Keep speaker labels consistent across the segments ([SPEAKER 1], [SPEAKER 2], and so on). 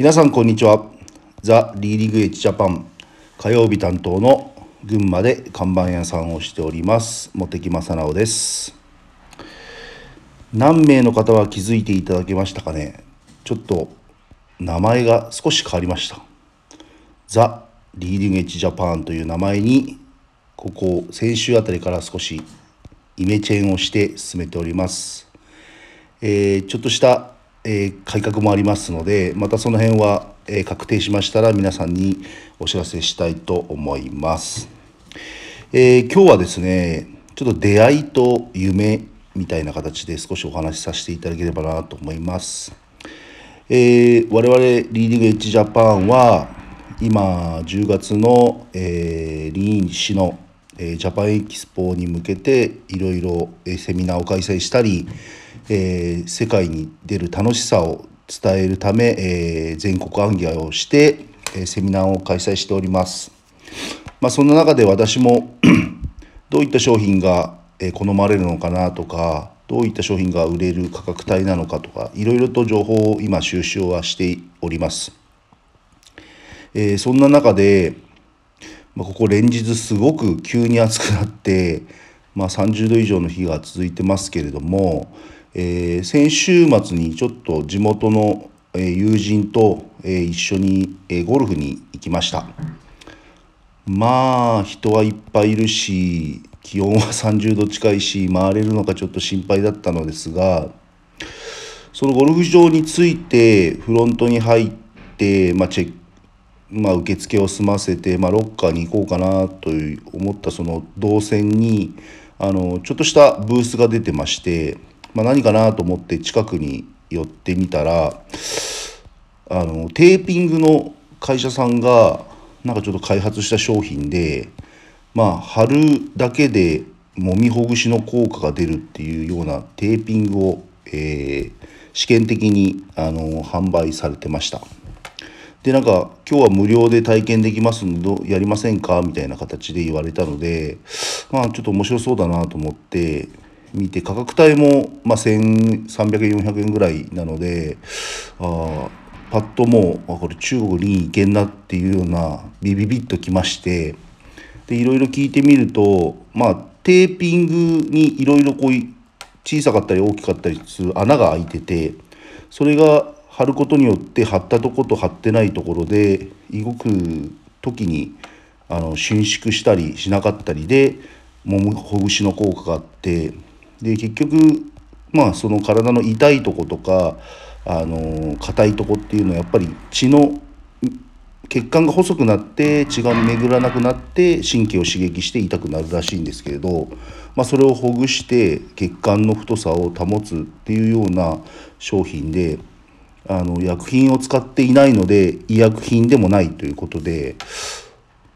[SPEAKER 1] 皆さんこんにちは。 The Leading Edge Japan 火曜日担当の群馬で看板屋さんをしております。茂木正直です。何名の方は気づいていただけましたかね？ちょっと名前が少し変わりました。 The Leading Edge Japan という名前にここ先週あたりから少しイメチェンをして進めております。えー、ちょっとした、えー、改革もありますのでまたその辺は、えー、確定しましたら皆さんにお知らせしたいと思います、え今日はですねちょっと出会いと夢みたいな形で少しお話しさせていただければなと思います、え我々リーディングエッジジャパンは今10月の、えリーン市のえジャパンエキスポに向けていろいろセミナーを開催したり、え、世界に出る楽しさを伝えるため、え、全国行脚をして、えセミナーを開催しております。まあ、そんな中で私も どういった商品が好まれるのかなとかどういった商品が売れる価格帯なのかとかいろいろと情報を今収集はしております。え、そんな中で、まあ、ここ連日すごく急に暑くなって、まあ、30度以上の日が続いてますけれども、えー、先週末にちょっと地元の友人と一緒にゴルフに行きました。まあ人はいっぱいいるし気温は 30度近いし回れるのかちょっと心配だったのですがそのゴルフ場に着いてフロントに入って、まあ、チェッまあ、受付を済ませて、まあ、ロッカーに行こうかなと思ったその動線にあのちょっとしたブースが出てましてまあ、何かなと思って近くに寄ってみたらあのテーピングの会社さんがなんかちょっと開発した商品でまあ貼るだけでもみほぐしの効果が出るっていうようなテーピングを、えー、試験的にあの販売されてました。でなんか今日は無料で体験できますんでやりませんかみたいな形で言われたのでまあちょっと面白そうだなと思って見て価格帯も、ま、1300円400円ぐらいなのであパッともうこれ中国に行けんなっていうようなビビビッときましてでいろいろ聞いてみるとまあテーピングにいろいろこう小さかったり大きかったりする穴が開いててそれが貼ることによって貼ったとこと貼ってないところで動く時にあの伸縮したりしなかったりでもむほぐしの効果があってで結局まあその体の痛いとことかあの硬いとこっていうのはやっぱり血の血管が細くなって血が巡らなくなって神経を刺激して痛くなるらしいんですけれど、まあ、それをほぐして血管の太さを保つっていうような商品であの薬品を使っていないので医薬品でもないということで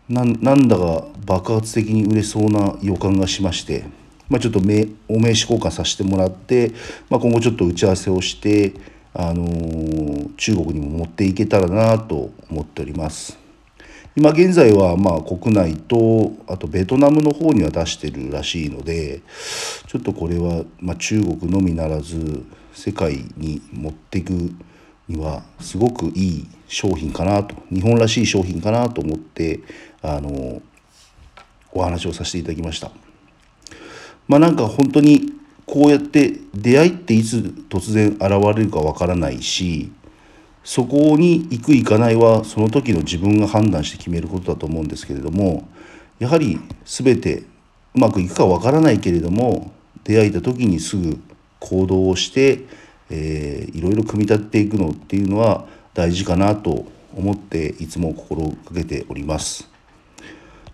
[SPEAKER 1] なんだか爆発的に売れそうな予感がしまして。まあ、ちょっと名お名刺交換させてもらって、まあ、今後ちょっと打ち合わせをして、あのー、中国にも持っていけたらなと思っております。今現在はまあ国内とあとベトナムの方には出してるらしいのでちょっとこれはまあ中国のみならず世界に持っていくにはすごくいい商品かなと日本らしい商品かなと思ってあのお話をさせていただきました。まあなんか本当にこうやって出会いっていつ突然現れるかわからないしそこに行く行かないはその時の自分が判断して決めることだと思うんですけれどもやはり全てうまくいくかわからないけれども出会えた時にすぐ行動をして、えー、いろいろ組み立てていくのっていうのは大事かなと思っていつも心がけております。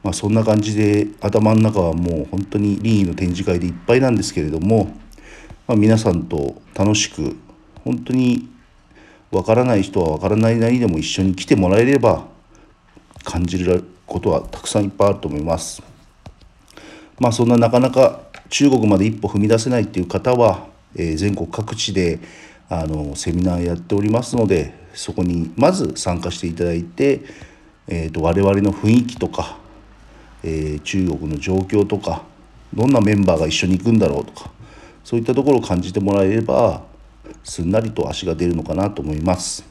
[SPEAKER 1] まあ、そんな感じで頭の中はもう本当に臨意の展示会でいっぱいなんですけれども、まあ、皆さんと楽しく本当にわからない人はわからないなりでも一緒に来てもらえれば感じることはたくさんいっぱいあると思います。まあそんななかなか中国まで一歩踏み出せないっていう方は、え、全国各地であのセミナーやっておりますのでそこにまず参加していただいて、えーと我々の雰囲気とかえー、中国の状況とかどんなメンバーが一緒に行くんだろうとかそういったところを感じてもらえればすんなりと足が出るのかなと思います。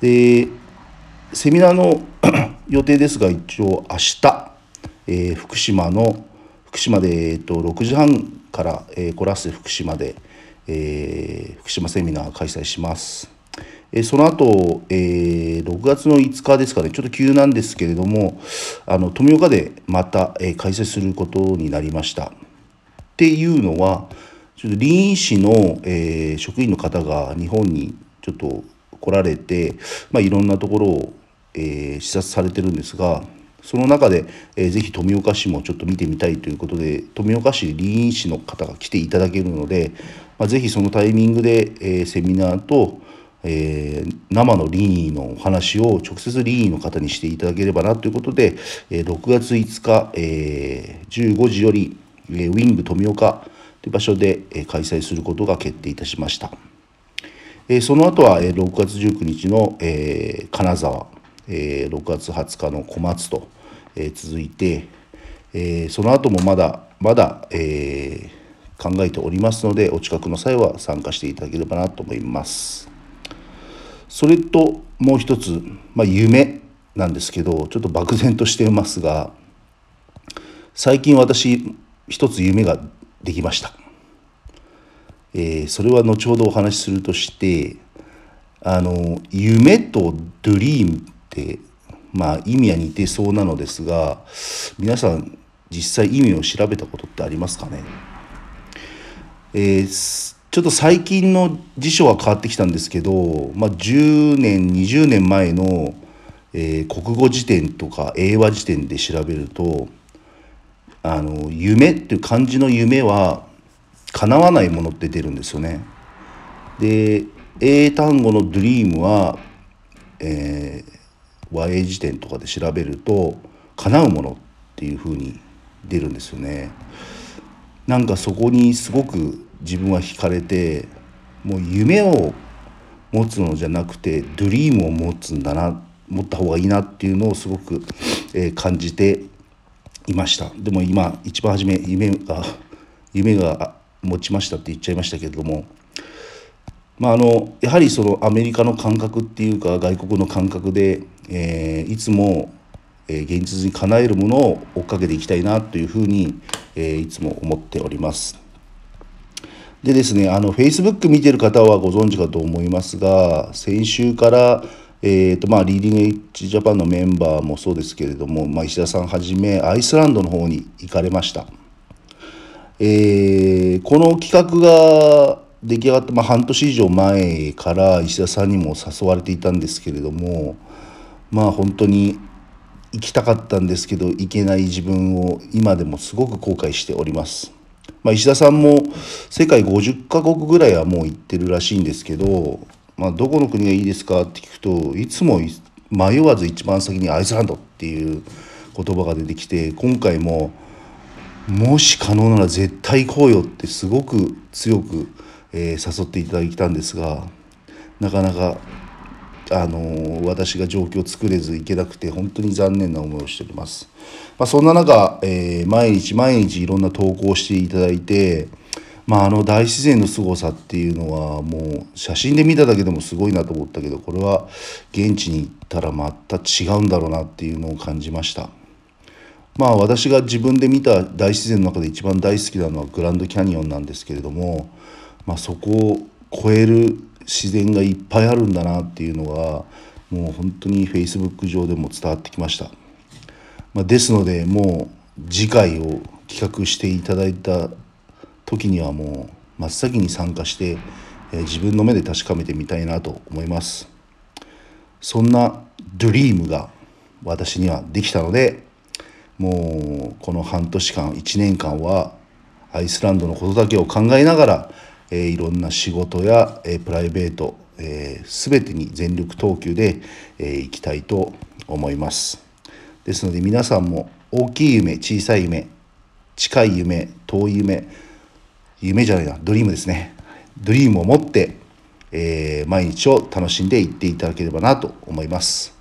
[SPEAKER 1] でセミナーの 予定ですが一応明日、えー、福島の福島で、えー、と6時半から、えー、コラッセ福島で、えー、福島セミナー開催します。えその後、えー、6月の5日ですかね、ちょっと急なんですけれども、あの富岡でまた、えー、開催することになりました。っていうのは、ちょっと臨医師の、えー、職員の方が日本にちょっと来られて、まあ、いろんなところを、え、視察されてるんですが、その中で、えー、ぜひ富岡市もちょっと見てみたいということで富岡市臨医師の方が来ていただけるので、まあ、ぜひそのタイミングで、えー、セミナーと、えー、生の臨医のお話を直接臨医の方にしていただければなということで、えー、6月5日、えー、15時より、えー、ウィング富岡という場所で、えー、開催することが決定いたしました。えー、その後は、えー、6月19日の、えー、金沢、えー、6月20日の小松と、えー、続いて、えー、その後もまだまだ、えー、考えておりますのでお近くの際は参加していただければなと思います。それともう一つ、まあ、夢なんですけどちょっと漠然としていますが最近私一つ夢ができました、えー、それは後ほどお話しするとしてあの夢とドリームてまあ意味は似てそうなのですが皆さん実際意味を調べたことってありますかね、えーちょっと最近の辞書は変わってきたんですけど、まあ、10年20年前の、えー、国語辞典とか英和辞典で調べるとあの夢っていう漢字の夢は叶わないものって出るんですよね。で英単語のドリームは、えー、和英辞典とかで調べると叶うものっていうふうに出るんですよね。なんかそこにすごく自分は惹かれてもう夢を持つのじゃなくてドリームを持つんだな持った方がいいなっていうのをすごく、えー、感じていましたでも今一番初め夢が夢が持ちましたって言っちゃいましたけれどもまあ、あのやはりそのアメリカの感覚っていうか外国の感覚で、えー、いつも、えー、現実に叶えるものを追っかけていきたいなというふうに、えー、いつも思っております。でですね、あの、Facebook 見てる方はご存知かと思いますが、先週から、えーとまあ、リーディングエッジジャパンのメンバーもそうですけれども、まあ、石田さんはじめアイスランドの方に行かれました。えー、この企画が出来上がった、まあ、半年以上前から石田さんにも誘われていたんですけれどもまあ本当に行きたかったんですけど行けない自分を今でもすごく後悔しております。まあ、石田さんも世界50カ国ぐらいはもう行ってるらしいんですけど、まあ、どこの国がいいですかって聞くといつも迷わず一番先にアイスランドっていう言葉が出てきて今回ももし可能なら絶対行こうよってすごく強く、えー、誘っていただいたんですがなかなかあの私が状況を作れず行けなくて本当に残念な思いをしております。まあ、そんな中、えー、毎日毎日いろんな投稿をしていただいて、まあ、あの大自然の凄さっていうのはもう写真で見ただけでもすごいなと思ったけどこれは現地に行ったらまた違うんだろうなっていうのを感じました。まあ私が自分で見た大自然の中で一番大好きなのはグランドキャニオンなんですけれども、まあ、そこを超える自然がいっぱいあるんだなっていうのがもう本当にフェイスブック上でも伝わってきました、まあ、ですのでもう次回を企画していただいた時にはもう真っ先に参加して、えー、自分の目で確かめてみたいなと思います。そんなドリームが私にはできたのでもうこの半年間1年間はアイスランドのことだけを考えながらえ、いろんな仕事や、え、プライベート、えー、全てに全力投球で、えー、いきたいと思います。ですので皆さんも大きい夢小さい夢近い夢遠い夢夢じゃないなドリームですね。ドリームを持って、えー、毎日を楽しんでいっていただければなと思います。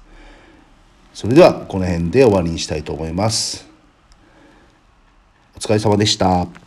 [SPEAKER 1] それではこの辺で終わりにしたいと思います。お疲れ様でした。